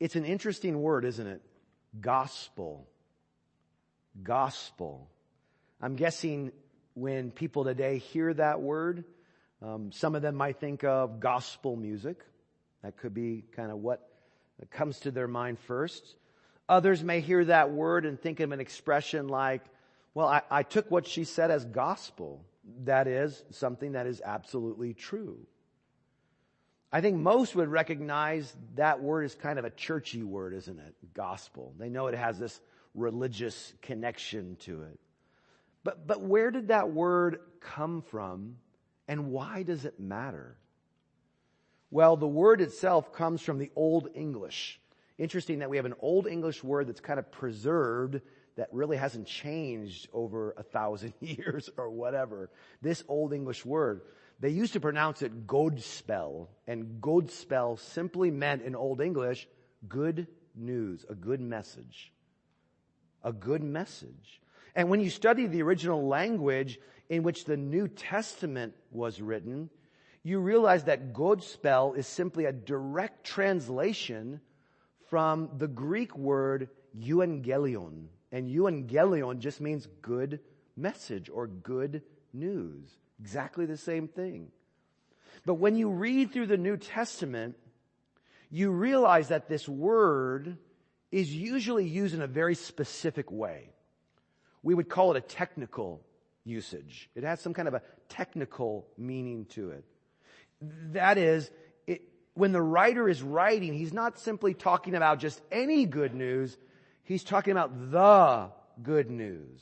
It's an interesting word, isn't it? Gospel. Gospel. I'm guessing when people today hear that word, um, some of them might think of gospel music. That could be kind of what comes to their mind first. Others may hear that word and think of an expression like, well, I, I took what she said as gospel. That is something that is absolutely true. I think most would recognize that word is kind of a churchy word, isn't it? Gospel. They know it has this religious connection to it. But, but where did that word come from and why does it matter? Well, the word itself comes from the Old English. Interesting that we have an Old English word that's kind of preserved that really hasn't changed over a thousand years or whatever. This Old English word. They used to pronounce it Godspell, and Godspell simply meant in Old English, good news, a good message. A good message. And when you study the original language in which the New Testament was written, you realize that Godspell is simply a direct translation from the Greek word euangelion. And euangelion just means good message or good news. Exactly the same thing. But when you read through the New Testament, you realize that this word is usually used in a very specific way. We would call it a technical usage. It has some kind of a technical meaning to it. That is, it, when the writer is writing, he's not simply talking about just any good news, he's talking about the good news.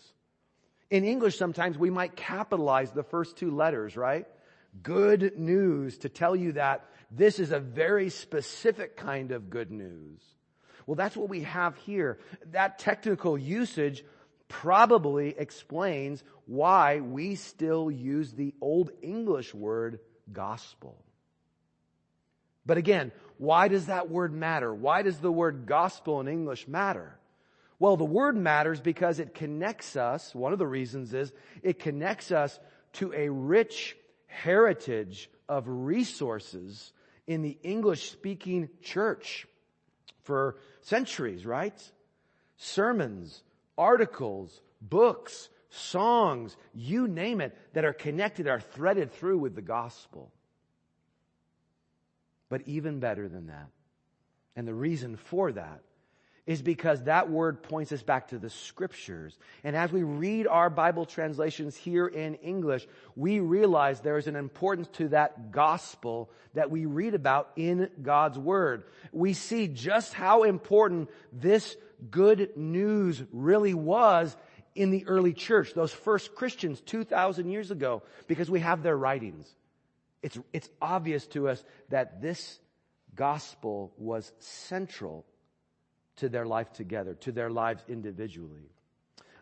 In English, sometimes we might capitalize the first two letters, right? Good news to tell you that this is a very specific kind of good news. Well, that's what we have here. That technical usage probably explains why we still use the Old English word gospel. But again, why does that word matter? Why does the word gospel in English matter? Well, the word matters because it connects us. One of the reasons is it connects us to a rich heritage of resources in the English speaking church for centuries, right? Sermons, articles, books, songs, you name it, that are connected, are threaded through with the gospel. But even better than that, and the reason for that is because that word points us back to the scriptures. And as we read our Bible translations here in English, we realize there is an importance to that gospel that we read about in God's word. We see just how important this good news really was in the early church, those first Christians 2,000 years ago, because we have their writings. It's, it's obvious to us that this gospel was central to their life together, to their lives individually.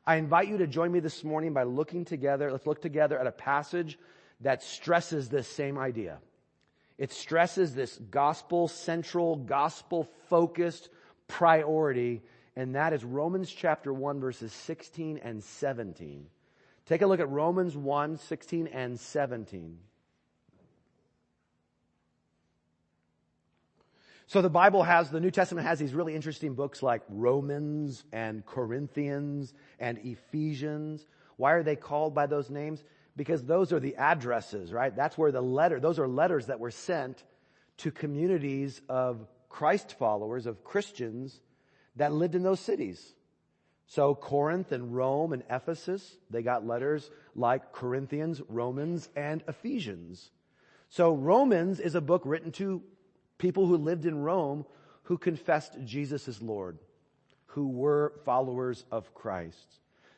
I invite you to join me this morning by looking together, let's look together at a passage that stresses this same idea. It stresses this gospel central, gospel focused priority and that is Romans chapter 1 verses 16 and 17. Take a look at Romans 1, 16 and 17. So the Bible has, the New Testament has these really interesting books like Romans and Corinthians and Ephesians. Why are they called by those names? Because those are the addresses, right? That's where the letter, those are letters that were sent to communities of Christ followers, of Christians that lived in those cities. So Corinth and Rome and Ephesus, they got letters like Corinthians, Romans, and Ephesians. So Romans is a book written to people who lived in Rome who confessed Jesus as Lord, who were followers of Christ.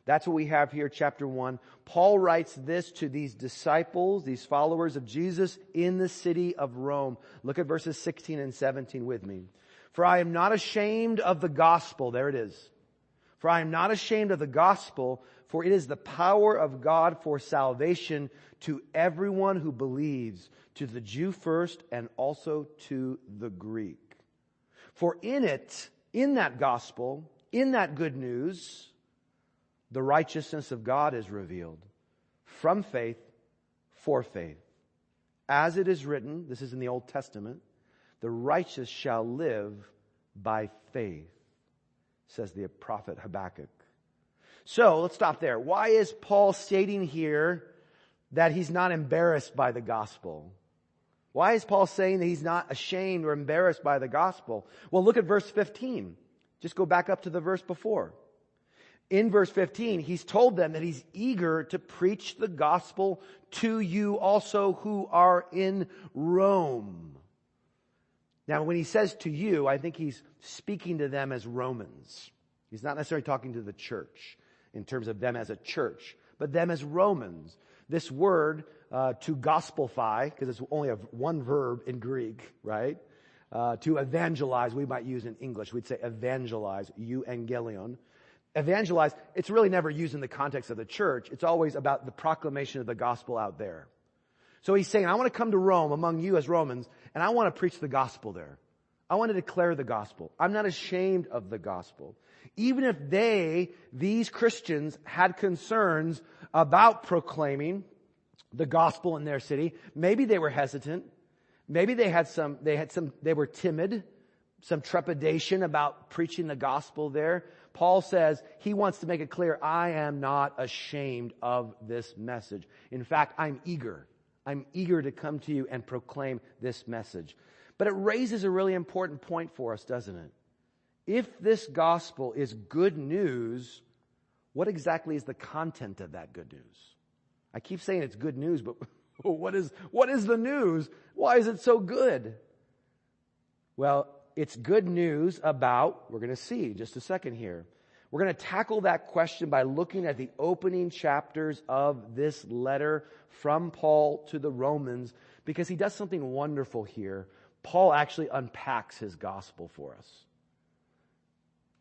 That's what we have here, chapter one. Paul writes this to these disciples, these followers of Jesus in the city of Rome. Look at verses 16 and 17 with me. For I am not ashamed of the gospel. There it is. For I am not ashamed of the gospel, for it is the power of God for salvation to everyone who believes, to the Jew first and also to the Greek. For in it, in that gospel, in that good news, the righteousness of God is revealed from faith for faith. As it is written, this is in the Old Testament, the righteous shall live by faith, says the prophet Habakkuk. So let's stop there. Why is Paul stating here that he's not embarrassed by the gospel? Why is Paul saying that he's not ashamed or embarrassed by the gospel? Well, look at verse 15. Just go back up to the verse before. In verse 15, he's told them that he's eager to preach the gospel to you also who are in Rome. Now, when he says to you, I think he's speaking to them as Romans. He's not necessarily talking to the church in terms of them as a church, but them as Romans. This word, uh, to gospelify, because it's only a, one verb in Greek, right? Uh, to evangelize, we might use in English. We'd say evangelize, euangelion. Evangelize, it's really never used in the context of the church. It's always about the proclamation of the gospel out there. So he's saying, I want to come to Rome among you as Romans, and I want to preach the gospel there. I want to declare the gospel. I'm not ashamed of the gospel. Even if they, these Christians, had concerns about proclaiming the gospel in their city, maybe they were hesitant. Maybe they had some, they had some, they were timid, some trepidation about preaching the gospel there. Paul says he wants to make it clear, I am not ashamed of this message. In fact, I'm eager. I'm eager to come to you and proclaim this message. But it raises a really important point for us, doesn't it? If this gospel is good news, what exactly is the content of that good news? I keep saying it's good news, but what is, what is the news? Why is it so good? Well, it's good news about, we're going to see just a second here. We're going to tackle that question by looking at the opening chapters of this letter from Paul to the Romans because he does something wonderful here. Paul actually unpacks his gospel for us.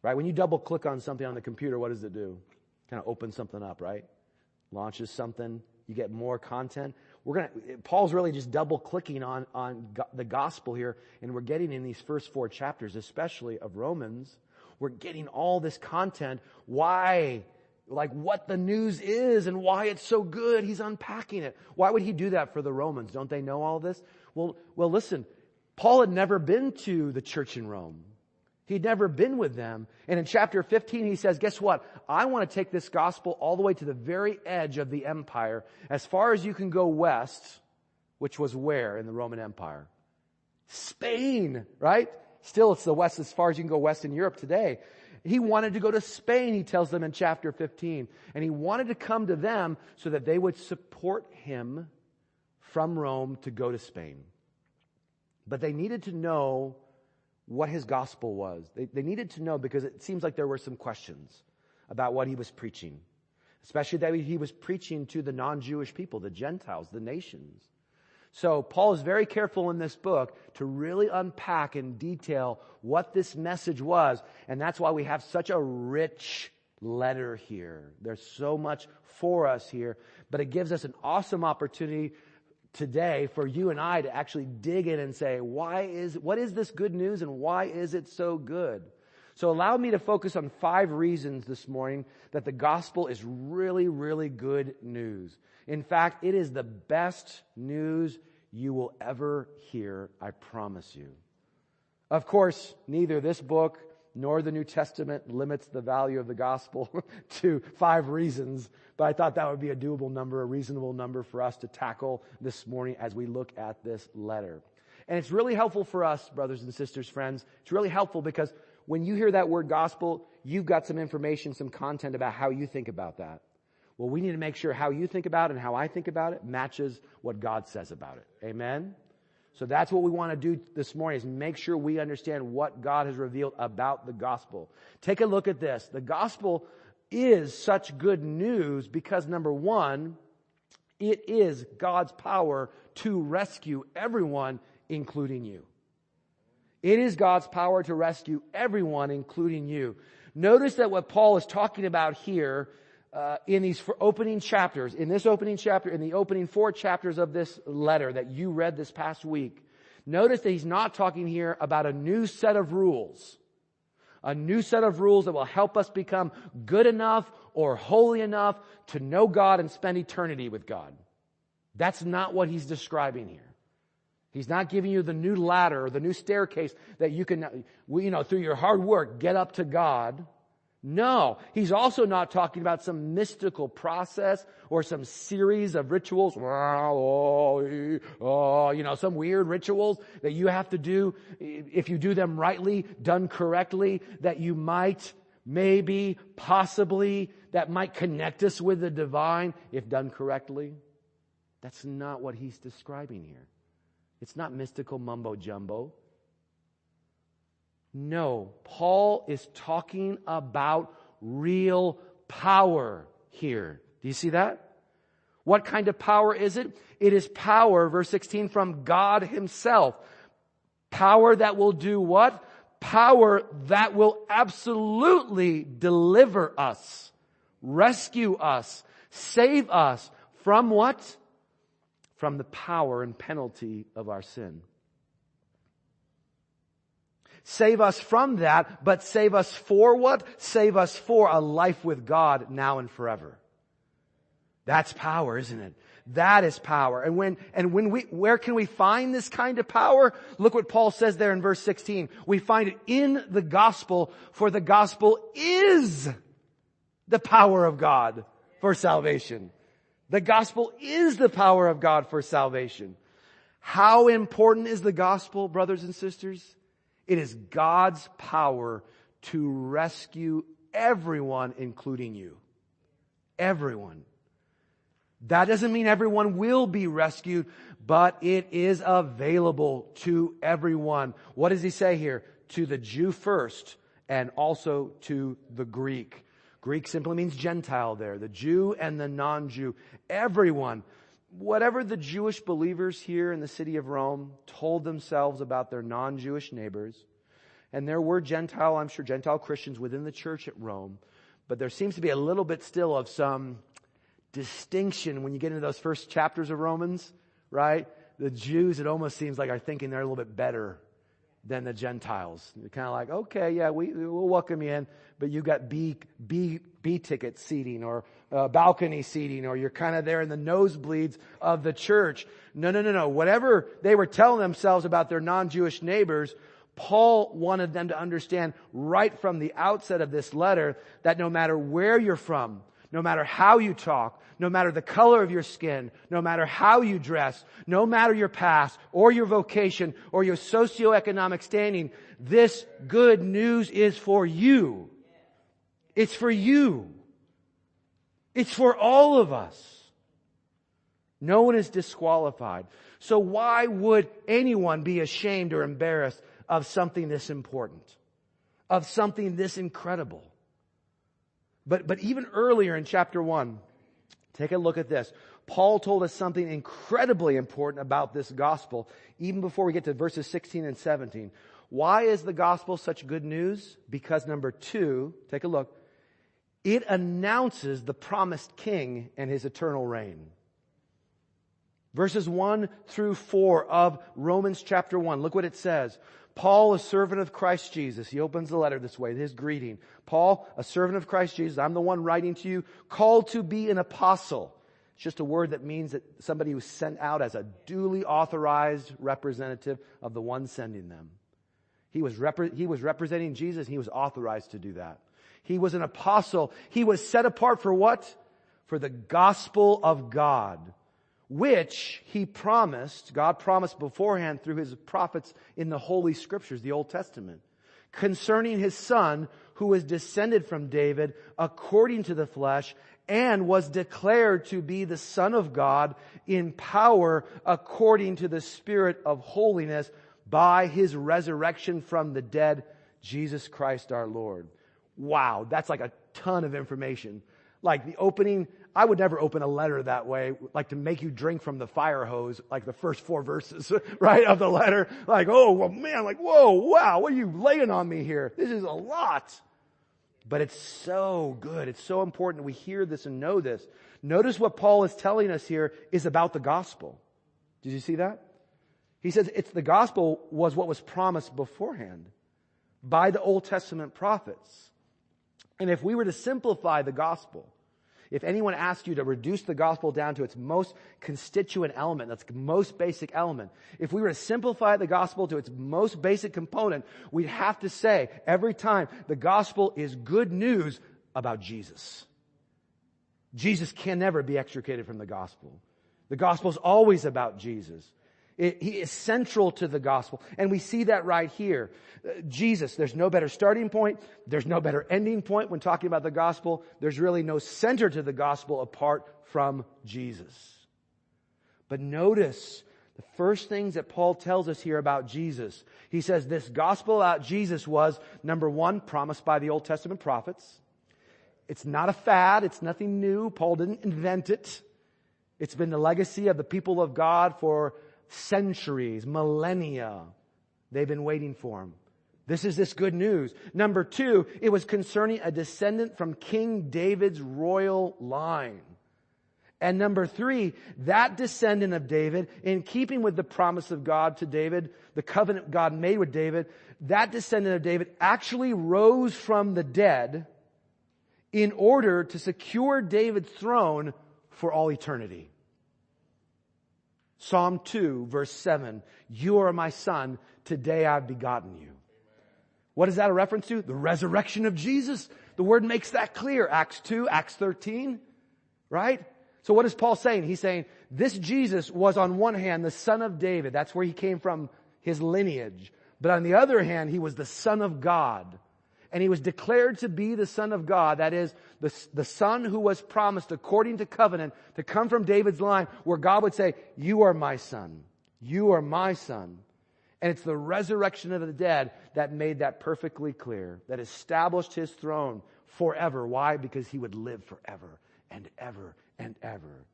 Right? When you double click on something on the computer, what does it do? Kind of opens something up, right? Launches something. You get more content. We're gonna, Paul's really just double clicking on, on the gospel here, and we're getting in these first four chapters, especially of Romans, we're getting all this content. Why? Like what the news is and why it's so good. He's unpacking it. Why would he do that for the Romans? Don't they know all this? Well, well, listen, Paul had never been to the church in Rome. He'd never been with them. And in chapter 15, he says, guess what? I want to take this gospel all the way to the very edge of the empire, as far as you can go west, which was where in the Roman Empire? Spain, right? Still, it's the west as far as you can go west in Europe today. He wanted to go to Spain, he tells them in chapter 15. And he wanted to come to them so that they would support him from Rome to go to Spain. But they needed to know what his gospel was. They, they needed to know because it seems like there were some questions about what he was preaching. Especially that he was preaching to the non-Jewish people, the Gentiles, the nations. So Paul is very careful in this book to really unpack in detail what this message was. And that's why we have such a rich letter here. There's so much for us here, but it gives us an awesome opportunity today for you and I to actually dig in and say, why is, what is this good news and why is it so good? So allow me to focus on five reasons this morning that the gospel is really, really good news. In fact, it is the best news you will ever hear, I promise you. Of course, neither this book nor the New Testament limits the value of the gospel to five reasons, but I thought that would be a doable number, a reasonable number for us to tackle this morning as we look at this letter. And it's really helpful for us, brothers and sisters, friends. It's really helpful because when you hear that word gospel, you've got some information, some content about how you think about that. Well, we need to make sure how you think about it and how I think about it matches what God says about it. Amen? So that's what we want to do this morning is make sure we understand what God has revealed about the gospel. Take a look at this. The gospel is such good news because number one, it is God's power to rescue everyone, including you. It is God's power to rescue everyone, including you. Notice that what Paul is talking about here uh, in these opening chapters, in this opening chapter, in the opening four chapters of this letter that you read this past week, notice that he's not talking here about a new set of rules. A new set of rules that will help us become good enough or holy enough to know God and spend eternity with God. That's not what he's describing here. He's not giving you the new ladder or the new staircase that you can, you know, through your hard work get up to God. No, he's also not talking about some mystical process or some series of rituals, oh, oh, you know, some weird rituals that you have to do if you do them rightly, done correctly, that you might, maybe, possibly, that might connect us with the divine if done correctly. That's not what he's describing here. It's not mystical mumbo jumbo. No, Paul is talking about real power here. Do you see that? What kind of power is it? It is power, verse 16, from God himself. Power that will do what? Power that will absolutely deliver us, rescue us, save us from what? From the power and penalty of our sin. Save us from that, but save us for what? Save us for a life with God now and forever. That's power, isn't it? That is power. And when, and when we, where can we find this kind of power? Look what Paul says there in verse 16. We find it in the gospel, for the gospel is the power of God for salvation. The gospel is the power of God for salvation. How important is the gospel, brothers and sisters? It is God's power to rescue everyone, including you. Everyone. That doesn't mean everyone will be rescued, but it is available to everyone. What does he say here? To the Jew first and also to the Greek. Greek simply means Gentile there. The Jew and the non-Jew. Everyone whatever the Jewish believers here in the city of Rome told themselves about their non-Jewish neighbors, and there were Gentile, I'm sure Gentile Christians within the church at Rome, but there seems to be a little bit still of some distinction when you get into those first chapters of Romans, right? The Jews, it almost seems like are thinking they're a little bit better than the Gentiles. You're kind of like, okay, yeah, we, we'll welcome you in, but you got B, B, B ticket seating or uh, balcony seating or you're kind of there in the nosebleeds of the church. No, no, no, no. Whatever they were telling themselves about their non-Jewish neighbors, Paul wanted them to understand right from the outset of this letter that no matter where you're from, no matter how you talk, no matter the color of your skin, no matter how you dress, no matter your past or your vocation or your socioeconomic standing, this good news is for you. It's for you. It's for all of us. No one is disqualified. So why would anyone be ashamed or embarrassed of something this important? Of something this incredible? But, but even earlier in chapter one, take a look at this. Paul told us something incredibly important about this gospel, even before we get to verses 16 and 17. Why is the gospel such good news? Because number two, take a look, it announces the promised king and his eternal reign. Verses 1 through 4 of Romans chapter 1. Look what it says. Paul, a servant of Christ Jesus. He opens the letter this way, his greeting. Paul, a servant of Christ Jesus. I'm the one writing to you, called to be an apostle. It's just a word that means that somebody who's sent out as a duly authorized representative of the one sending them. He was, repre- he was representing Jesus he was authorized to do that. He was an apostle. He was set apart for what? For the gospel of God which he promised, God promised beforehand through his prophets in the Holy Scriptures, the Old Testament, concerning his son who was descended from David according to the flesh and was declared to be the son of God in power according to the spirit of holiness by his resurrection from the dead, Jesus Christ our Lord. Wow, that's like a ton of information. Like the opening I would never open a letter that way, like to make you drink from the fire hose, like the first four verses, right, of the letter. Like, oh, well, man, like, whoa, wow, what are you laying on me here? This is a lot. But it's so good. It's so important we hear this and know this. Notice what Paul is telling us here is about the gospel. Did you see that? He says it's the gospel was what was promised beforehand by the Old Testament prophets. And if we were to simplify the gospel, If anyone asked you to reduce the gospel down to its most constituent element, that's the most basic element, if we were to simplify the gospel to its most basic component, we'd have to say every time the gospel is good news about Jesus. Jesus can never be extricated from the gospel. The gospel is always about Jesus. It, he is central to the gospel. And we see that right here. Uh, Jesus, there's no better starting point. There's no better ending point when talking about the gospel. There's really no center to the gospel apart from Jesus. But notice the first things that Paul tells us here about Jesus. He says this gospel about Jesus was, number one, promised by the Old Testament prophets. It's not a fad. It's nothing new. Paul didn't invent it. It's been the legacy of the people of God for centuries, millennia. They've been waiting for him. This is this good news. Number two, it was concerning a descendant from King David's royal line. And number three, that descendant of David, in keeping with the promise of God to David, the covenant God made with David, that descendant of David actually rose from the dead in order to secure David's throne for all eternity. Psalm 2 verse 7, you are my son, today I've begotten you. What is that a reference to? The resurrection of Jesus. The word makes that clear. Acts 2, Acts 13, right? So what is Paul saying? He's saying this Jesus was on one hand the son of David. That's where he came from, his lineage. But on the other hand, he was the son of God and he was declared to be the son of God. That is, the, the son who was promised according to covenant to come from David's line where God would say, you are my son. You are my son. And it's the resurrection of the dead that made that perfectly clear, that established his throne forever. Why? Because he would live forever and ever and ever.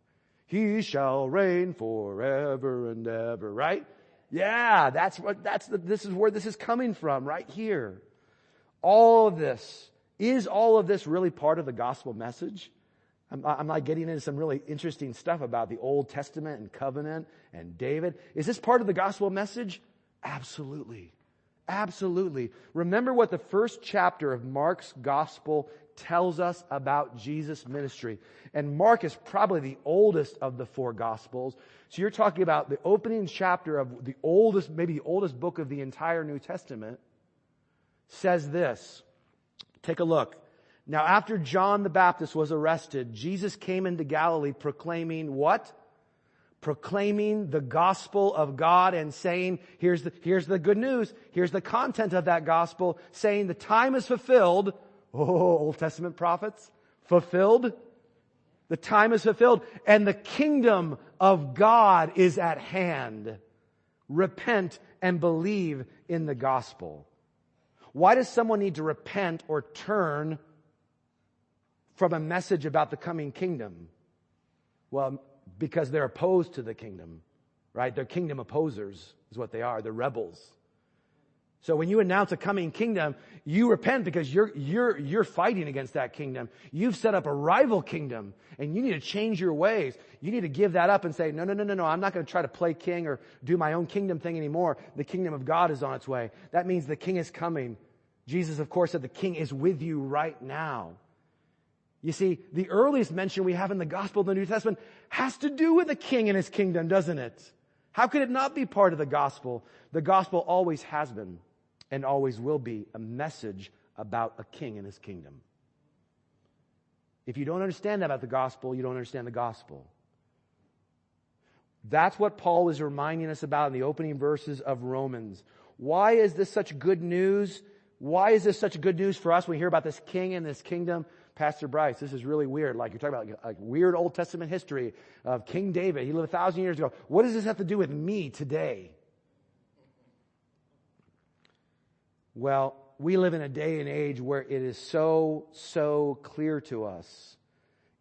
He shall reign forever and ever, right? Yeah, that's what, that's the, this is where this is coming from, right here. All of this, is all of this really part of the gospel message? I'm, I'm getting into some really interesting stuff about the Old Testament and covenant and David. Is this part of the gospel message? Absolutely. Absolutely. Remember what the first chapter of Mark's gospel tells us about Jesus' ministry. And Mark is probably the oldest of the four gospels. So you're talking about the opening chapter of the oldest, maybe the oldest book of the entire New Testament says this. Take a look. Now after John the Baptist was arrested, Jesus came into Galilee proclaiming what? Proclaiming the gospel of God and saying, here's the, here's the good news. Here's the content of that gospel saying the time is fulfilled. Oh, Old Testament prophets fulfilled. The time is fulfilled and the kingdom of God is at hand. Repent and believe in the gospel. Why does someone need to repent or turn from a message about the coming kingdom? Well, because they're opposed to the kingdom, right? They're kingdom opposers is what they are. They're rebels. So when you announce a coming kingdom, you repent because you're, you're, you're fighting against that kingdom. You've set up a rival kingdom and you need to change your ways. You need to give that up and say, no, no, no, no, no, I'm not going to try to play king or do my own kingdom thing anymore. The kingdom of God is on its way. That means the king is coming. Jesus, of course, said the king is with you right now. You see, the earliest mention we have in the gospel of the New Testament has to do with the king and his kingdom, doesn't it? How could it not be part of the gospel? The gospel always has been and always will be a message about a king and his kingdom. If you don't understand that about the gospel, you don't understand the gospel. That's what Paul is reminding us about in the opening verses of Romans. Why is this such good news? Why is this such good news for us when we hear about this king and this kingdom? Pastor Bryce, this is really weird. Like you're talking about like, weird Old Testament history of King David. He lived a thousand years ago. What does this have to do with me today? Well, we live in a day and age where it is so, so clear to us.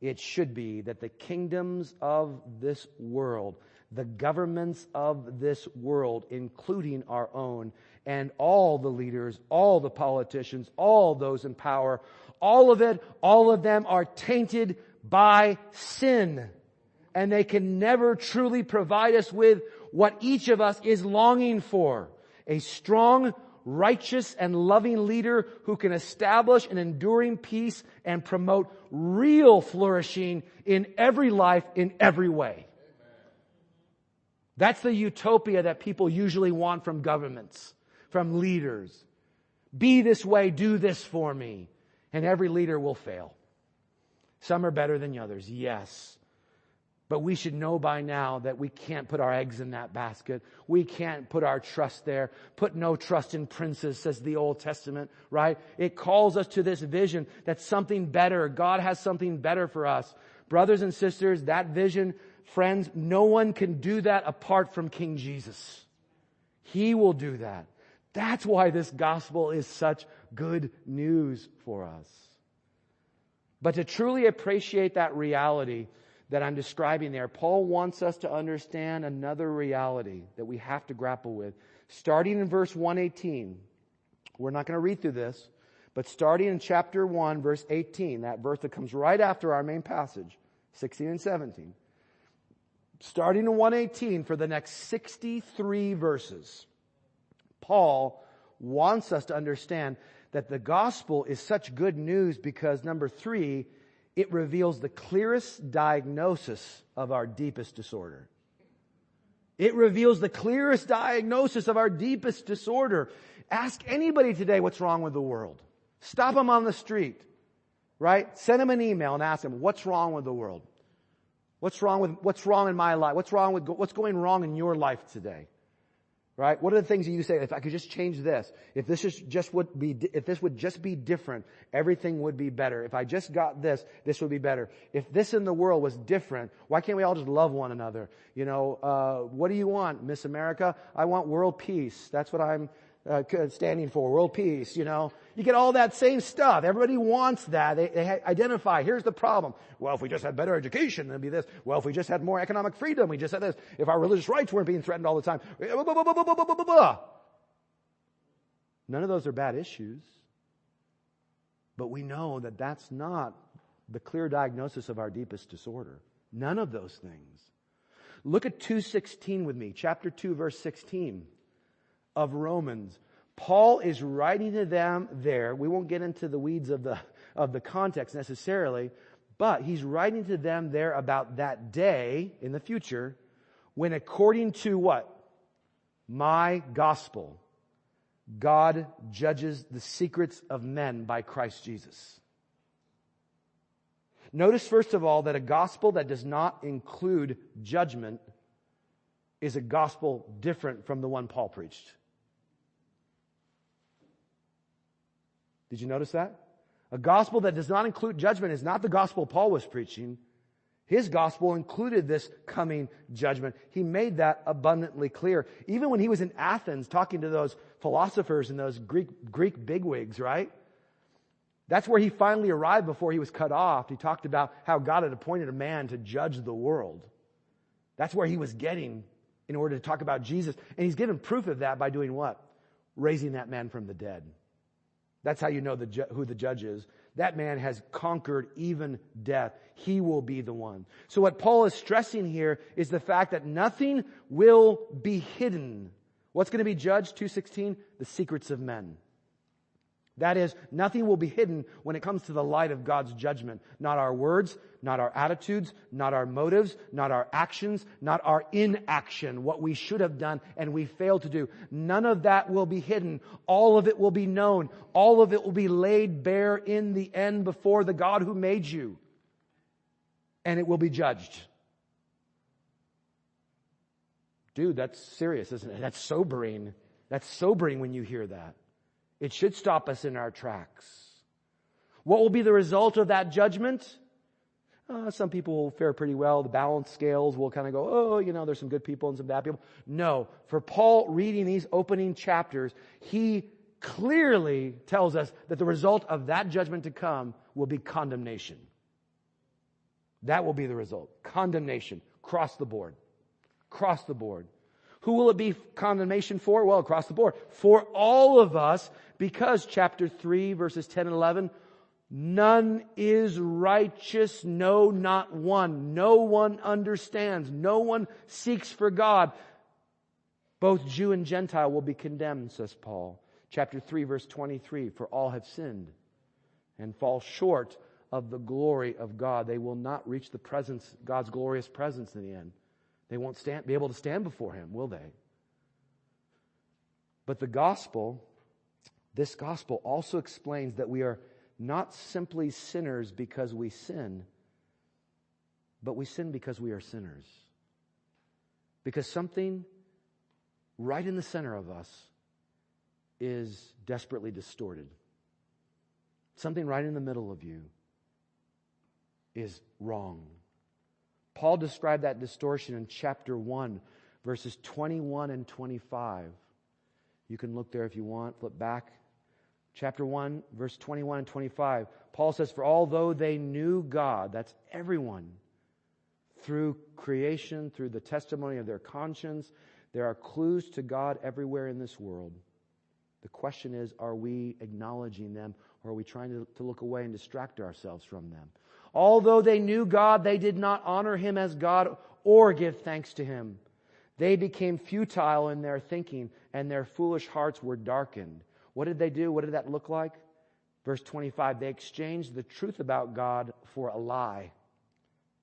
It should be that the kingdoms of this world, the governments of this world, including our own, and all the leaders, all the politicians, all those in power, all of it, all of them are tainted by sin. And they can never truly provide us with what each of us is longing for. A strong, righteous, and loving leader who can establish an enduring peace and promote real flourishing in every life in every way. That's the utopia that people usually want from governments, from leaders. Be this way, do this for me. And every leader will fail. Some are better than others, yes. But we should know by now that we can't put our eggs in that basket. We can't put our trust there. Put no trust in princes, says the Old Testament, right? It calls us to this vision that something better, God has something better for us. Brothers and sisters, that vision, friends, no one can do that apart from King Jesus. He will do that. That's why this gospel is such good news for us. But to truly appreciate that reality that I'm describing there, Paul wants us to understand another reality that we have to grapple with. Starting in verse 118, we're not going to read through this, but starting in chapter 1, verse 18, that verse that comes right after our main passage, 16 and 17. Starting in 118 for the next 63 verses, Paul wants us to understand that the gospel is such good news because number three, it reveals the clearest diagnosis of our deepest disorder. It reveals the clearest diagnosis of our deepest disorder. Ask anybody today what's wrong with the world. Stop them on the street, right? Send them an email and ask them, what's wrong with the world? What's wrong with, what's wrong in my life? What's wrong with, what's going wrong in your life today? Right? What are the things that you say? If I could just change this, if this is just would be, if this would just be different, everything would be better. If I just got this, this would be better. If this in the world was different, why can't we all just love one another? You know, uh, what do you want, Miss America? I want world peace. That's what I'm uh, standing for, world peace, you know. You get all that same stuff. Everybody wants that. They, they identify, here's the problem. Well, if we just had better education, it'd be this. Well, if we just had more economic freedom, we just had this. If our religious rights weren't being threatened all the time. Blah, blah, blah, None of those are bad issues. But we know that that's not the clear diagnosis of our deepest disorder. None of those things. Look at 216 with me, chapter 2 verse 16 of Romans. Paul is writing to them there. We won't get into the weeds of the, of the context necessarily, but he's writing to them there about that day in the future when according to what? My gospel, God judges the secrets of men by Christ Jesus. Notice first of all that a gospel that does not include judgment is a gospel different from the one Paul preached. Did you notice that? A gospel that does not include judgment is not the gospel Paul was preaching. His gospel included this coming judgment. He made that abundantly clear. Even when he was in Athens talking to those philosophers and those Greek, Greek bigwigs, right? That's where he finally arrived before he was cut off. He talked about how God had appointed a man to judge the world. That's where he was getting in order to talk about Jesus. And he's given proof of that by doing what? Raising that man from the dead. That's how you know the ju- who the judge is. That man has conquered even death. He will be the one. So what Paul is stressing here is the fact that nothing will be hidden. What's going to be judged? 216? The secrets of men. That is, nothing will be hidden when it comes to the light of God's judgment. Not our words, not our attitudes, not our motives, not our actions, not our inaction, what we should have done and we failed to do. None of that will be hidden. All of it will be known. All of it will be laid bare in the end before the God who made you. And it will be judged. Dude, that's serious, isn't it? That's sobering. That's sobering when you hear that. It should stop us in our tracks. What will be the result of that judgment? Uh, some people will fare pretty well. The balance scales will kind of go, oh, you know, there's some good people and some bad people. No. For Paul reading these opening chapters, he clearly tells us that the result of that judgment to come will be condemnation. That will be the result. Condemnation. Cross the board. Cross the board. Who will it be condemnation for? Well, across the board. For all of us, because chapter 3 verses 10 and 11, none is righteous, no, not one. No one understands. No one seeks for God. Both Jew and Gentile will be condemned, says Paul. Chapter 3 verse 23, for all have sinned and fall short of the glory of God. They will not reach the presence, God's glorious presence in the end. They won't stand, be able to stand before Him, will they? But the gospel, this gospel also explains that we are not simply sinners because we sin, but we sin because we are sinners. Because something right in the center of us is desperately distorted. Something right in the middle of you is wrong. Paul described that distortion in chapter 1, verses 21 and 25. You can look there if you want, flip back. Chapter 1, verse 21 and 25. Paul says, For although they knew God, that's everyone, through creation, through the testimony of their conscience, there are clues to God everywhere in this world. The question is, are we acknowledging them or are we trying to, to look away and distract ourselves from them? Although they knew God, they did not honor Him as God or give thanks to Him. They became futile in their thinking and their foolish hearts were darkened. What did they do? What did that look like? Verse 25, they exchanged the truth about God for a lie.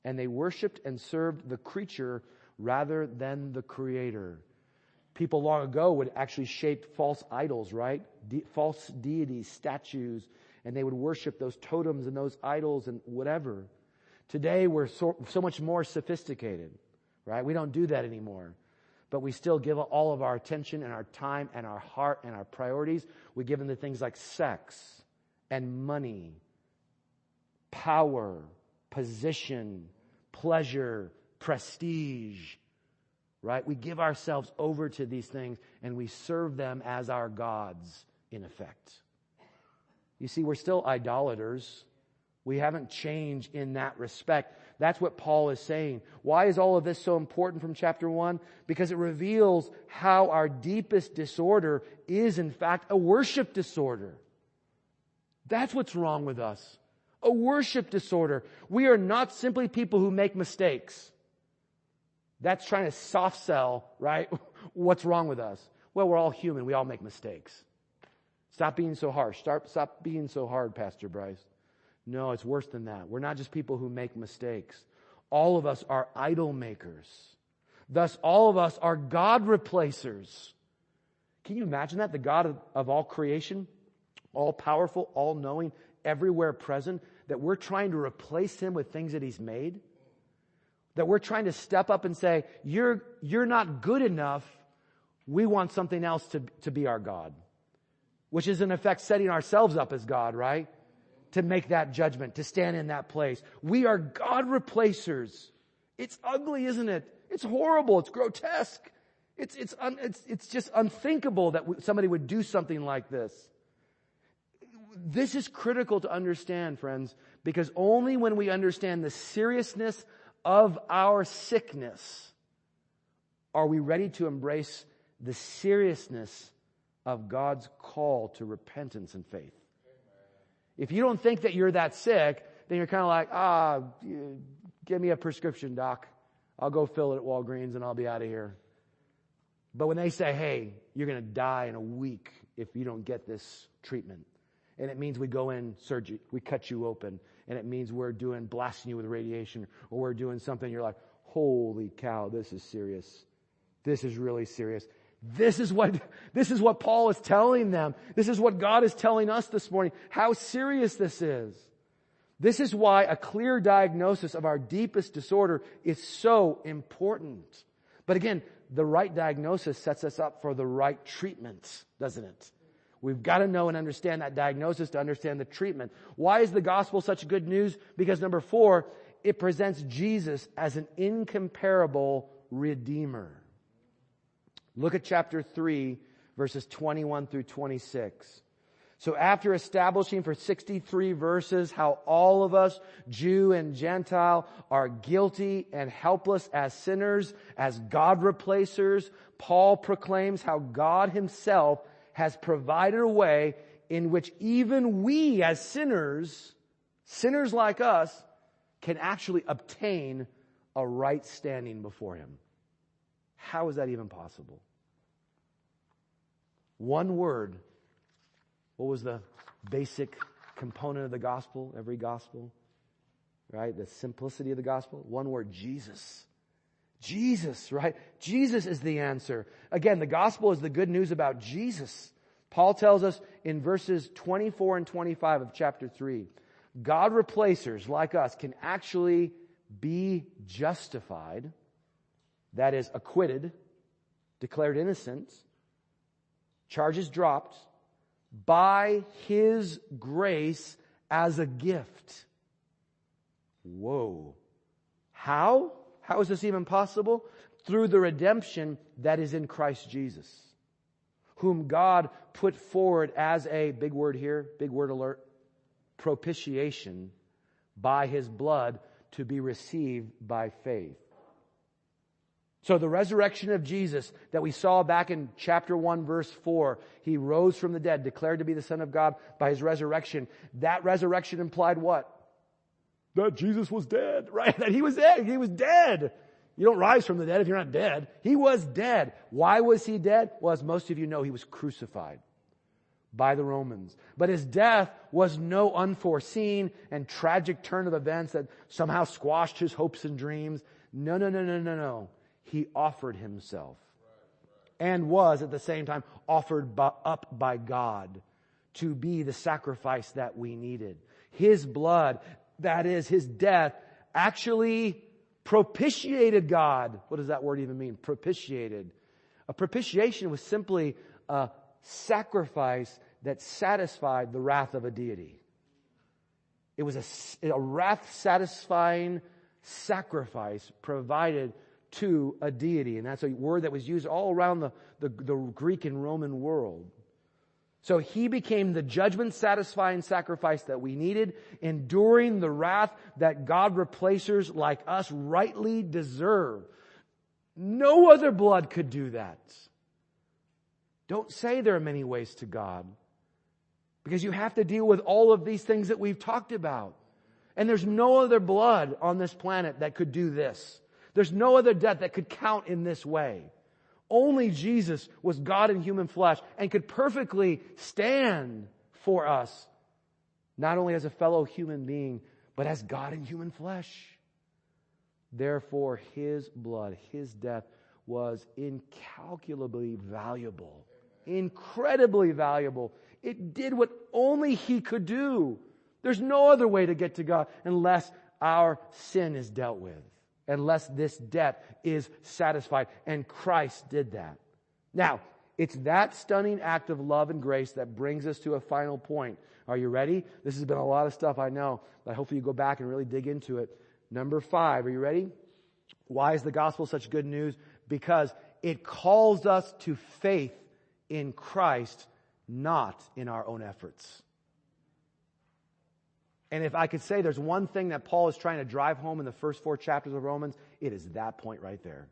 And they worshiped and served the creature rather than the creator. People long ago would actually shape false idols, right? De- false deities, statues, and they would worship those totems and those idols and whatever. Today we're so, so much more sophisticated, right? We don't do that anymore. But we still give all of our attention and our time and our heart and our priorities. We give them to things like sex and money, power, position, pleasure, prestige, right? We give ourselves over to these things and we serve them as our gods in effect. You see, we're still idolaters. We haven't changed in that respect. That's what Paul is saying. Why is all of this so important from chapter one? Because it reveals how our deepest disorder is in fact a worship disorder. That's what's wrong with us. A worship disorder. We are not simply people who make mistakes. That's trying to soft sell, right? What's wrong with us? Well, we're all human. We all make mistakes. Stop being so harsh. Stop, stop being so hard, Pastor Bryce. No, it's worse than that. We're not just people who make mistakes. All of us are idol makers. Thus, all of us are God replacers. Can you imagine that? The God of, of all creation, all powerful, all knowing, everywhere present, that we're trying to replace him with things that he's made? that we're trying to step up and say, you're, you're not good enough. We want something else to, to be our God. Which is in effect setting ourselves up as God, right? To make that judgment, to stand in that place. We are God replacers. It's ugly, isn't it? It's horrible. It's grotesque. It's, it's, un, it's, it's just unthinkable that somebody would do something like this. This is critical to understand, friends, because only when we understand the seriousness of our sickness, are we ready to embrace the seriousness of God's call to repentance and faith? If you don't think that you're that sick, then you're kind of like, ah, give me a prescription, doc. I'll go fill it at Walgreens and I'll be out of here. But when they say, hey, you're going to die in a week if you don't get this treatment, and it means we go in surgery, we cut you open, and it means we're doing blasting you with radiation or we're doing something you're like, holy cow, this is serious. This is really serious. This is what, this is what Paul is telling them. This is what God is telling us this morning, how serious this is. This is why a clear diagnosis of our deepest disorder is so important. But again, the right diagnosis sets us up for the right treatment, doesn't it? We've got to know and understand that diagnosis to understand the treatment. Why is the gospel such good news? Because number four, it presents Jesus as an incomparable redeemer. Look at chapter 3, verses 21 through 26. So after establishing for 63 verses how all of us, Jew and Gentile, are guilty and helpless as sinners, as God replacers, Paul proclaims how God himself has provided a way in which even we as sinners, sinners like us, can actually obtain a right standing before Him. How is that even possible? One word What was the basic component of the gospel? Every gospel? Right? The simplicity of the gospel? One word, Jesus. Jesus, right? Jesus is the answer. Again, the gospel is the good news about Jesus. Paul tells us in verses 24 and 25 of chapter 3, God replacers like us can actually be justified, that is acquitted, declared innocent, charges dropped, by His grace as a gift. Whoa. How? How is this even possible? Through the redemption that is in Christ Jesus, whom God put forward as a, big word here, big word alert, propitiation by His blood to be received by faith. So the resurrection of Jesus that we saw back in chapter 1 verse 4, he rose from the dead, declared to be the son of God by his resurrection. That resurrection implied what? That Jesus was dead, right? That he was dead. He was dead. You don't rise from the dead if you're not dead. He was dead. Why was he dead? Well, as most of you know, he was crucified by the Romans. But his death was no unforeseen and tragic turn of events that somehow squashed his hopes and dreams. No, no, no, no, no, no he offered himself and was at the same time offered up by God to be the sacrifice that we needed. His blood, that is his death, actually propitiated God. What does that word even mean? Propitiated. A propitiation was simply a sacrifice that satisfied the wrath of a deity. It was a, a wrath satisfying sacrifice provided to a deity. And that's a word that was used all around the, the, the Greek and Roman world. So he became the judgment satisfying sacrifice that we needed, enduring the wrath that God replacers like us rightly deserve. No other blood could do that. Don't say there are many ways to God. Because you have to deal with all of these things that we've talked about. And there's no other blood on this planet that could do this. There's no other death that could count in this way. Only Jesus was God in human flesh and could perfectly stand for us, not only as a fellow human being, but as God in human flesh. Therefore, his blood, his death was incalculably valuable, incredibly valuable. It did what only he could do. There's no other way to get to God unless our sin is dealt with unless this debt is satisfied. And Christ did that. Now, it's that stunning act of love and grace that brings us to a final point. Are you ready? This has been a lot of stuff, I know, but hopefully you go back and really dig into it. Number five, are you ready? Why is the gospel such good news? Because it calls us to faith in Christ, not in our own efforts. And if I could say there's one thing that Paul is trying to drive home in the first four chapters of Romans, it is that point right there.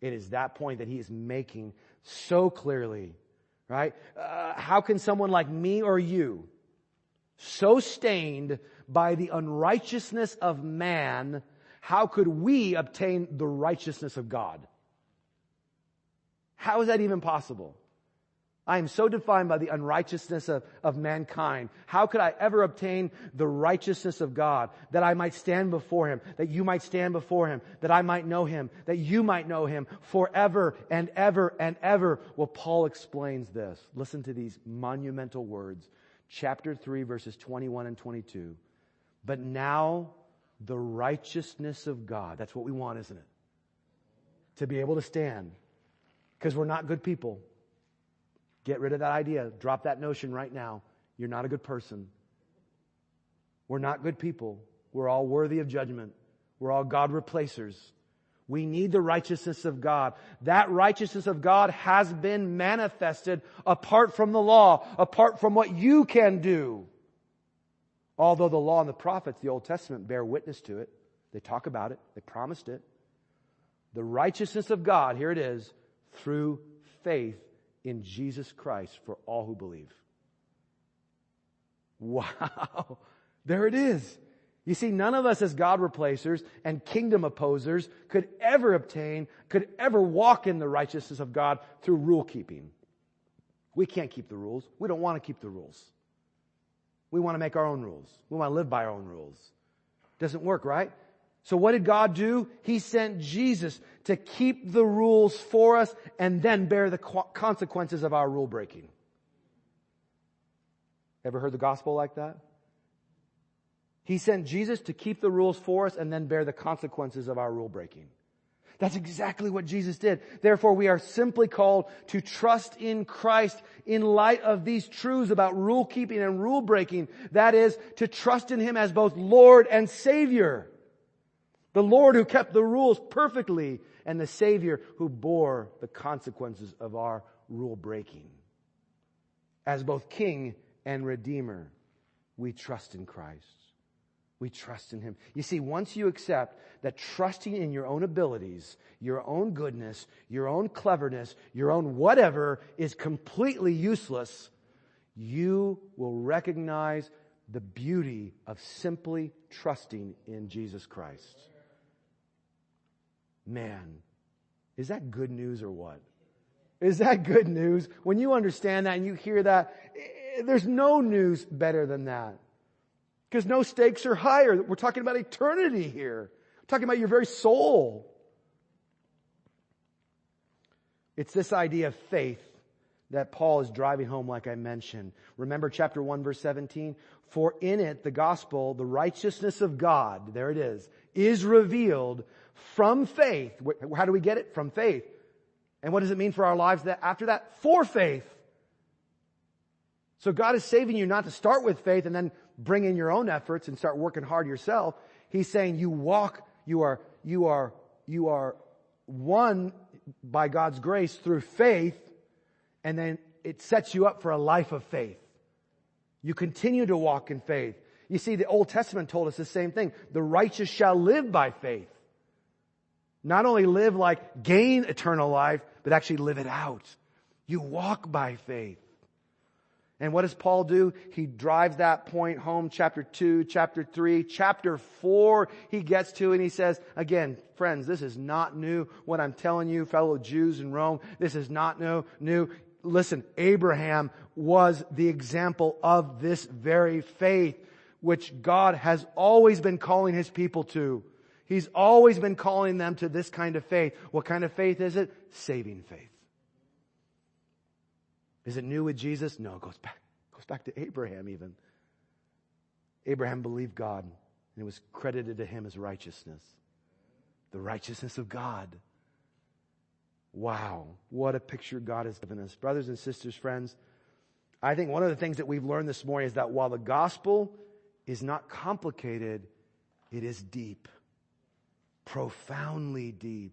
It is that point that he is making so clearly, right? Uh, how can someone like me or you, so stained by the unrighteousness of man, how could we obtain the righteousness of God? How is that even possible? I am so defined by the unrighteousness of, of mankind. How could I ever obtain the righteousness of God that I might stand before Him, that you might stand before Him, that I might know Him, that you might know Him forever and ever and ever? Well, Paul explains this. Listen to these monumental words. Chapter 3 verses 21 and 22. But now the righteousness of God. That's what we want, isn't it? To be able to stand. Because we're not good people. Get rid of that idea. Drop that notion right now. You're not a good person. We're not good people. We're all worthy of judgment. We're all God replacers. We need the righteousness of God. That righteousness of God has been manifested apart from the law, apart from what you can do. Although the law and the prophets, the Old Testament, bear witness to it. They talk about it. They promised it. The righteousness of God, here it is, through faith in Jesus Christ for all who believe. Wow. There it is. You see, none of us as God replacers and kingdom opposers could ever obtain, could ever walk in the righteousness of God through rule keeping. We can't keep the rules. We don't want to keep the rules. We want to make our own rules. We want to live by our own rules. Doesn't work, right? So what did God do? He sent Jesus to keep the rules for us and then bear the consequences of our rule breaking. Ever heard the gospel like that? He sent Jesus to keep the rules for us and then bear the consequences of our rule breaking. That's exactly what Jesus did. Therefore, we are simply called to trust in Christ in light of these truths about rule keeping and rule breaking. That is, to trust in Him as both Lord and Savior. The Lord who kept the rules perfectly and the Savior who bore the consequences of our rule breaking. As both King and Redeemer, we trust in Christ. We trust in Him. You see, once you accept that trusting in your own abilities, your own goodness, your own cleverness, your own whatever is completely useless, you will recognize the beauty of simply trusting in Jesus Christ. Man, is that good news or what? Is that good news? When you understand that and you hear that, eh, there's no news better than that. Because no stakes are higher. We're talking about eternity here. We're talking about your very soul. It's this idea of faith that Paul is driving home like I mentioned. Remember chapter 1 verse 17? For in it, the gospel, the righteousness of God, there it is, is revealed from faith. How do we get it? From faith. And what does it mean for our lives that after that? For faith. So God is saving you not to start with faith and then bring in your own efforts and start working hard yourself. He's saying you walk, you are, you are, you are won by God's grace through faith and then it sets you up for a life of faith. You continue to walk in faith. You see, the Old Testament told us the same thing. The righteous shall live by faith. Not only live like gain eternal life, but actually live it out. You walk by faith. And what does Paul do? He drives that point home, chapter 2, chapter 3, chapter 4, he gets to and he says, again, friends, this is not new. What I'm telling you, fellow Jews in Rome, this is not new, new. Listen, Abraham was the example of this very faith, which God has always been calling his people to. He's always been calling them to this kind of faith. What kind of faith is it? Saving faith. Is it new with Jesus? No, it goes back, goes back to Abraham even. Abraham believed God and it was credited to him as righteousness. The righteousness of God. Wow. What a picture God has given us. Brothers and sisters, friends, I think one of the things that we've learned this morning is that while the gospel is not complicated, it is deep. Profoundly deep.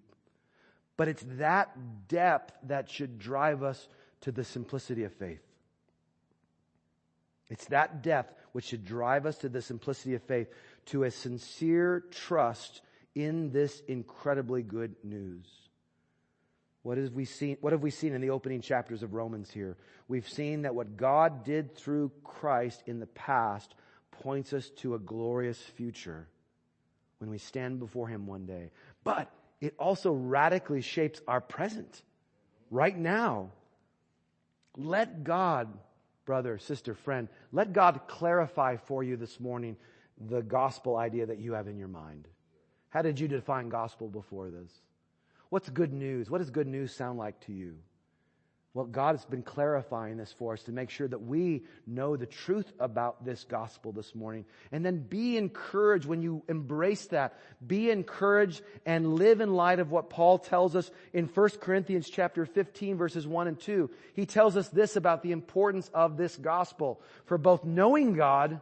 But it's that depth that should drive us to the simplicity of faith. It's that depth which should drive us to the simplicity of faith, to a sincere trust in this incredibly good news. What have we seen, what have we seen in the opening chapters of Romans here? We've seen that what God did through Christ in the past points us to a glorious future when we stand before Him one day. But it also radically shapes our present right now. Let God, brother, sister, friend, let God clarify for you this morning the gospel idea that you have in your mind. How did you define gospel before this? What's good news? What does good news sound like to you? Well, God has been clarifying this for us to make sure that we know the truth about this gospel this morning. And then be encouraged when you embrace that. Be encouraged and live in light of what Paul tells us in 1 Corinthians chapter 15 verses 1 and 2. He tells us this about the importance of this gospel for both knowing God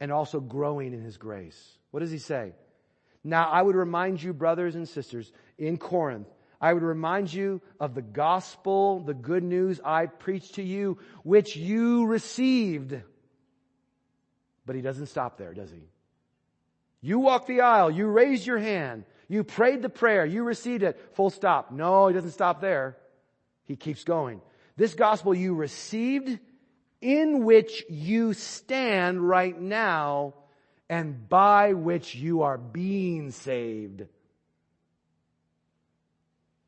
and also growing in His grace. What does he say? Now I would remind you, brothers and sisters, in Corinth, I would remind you of the gospel, the good news I preached to you, which you received. But he doesn't stop there, does he? You walked the aisle, you raised your hand, you prayed the prayer, you received it, full stop. No, he doesn't stop there. He keeps going. This gospel you received, in which you stand right now, and by which you are being saved.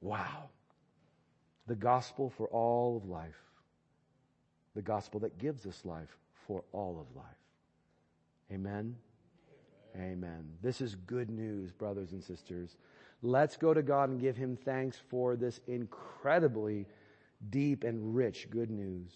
Wow. The gospel for all of life. the gospel that gives us life for all of life. Amen. Amen. This is good news, brothers and sisters. Let's go to God and give him thanks for this incredibly deep and rich good news.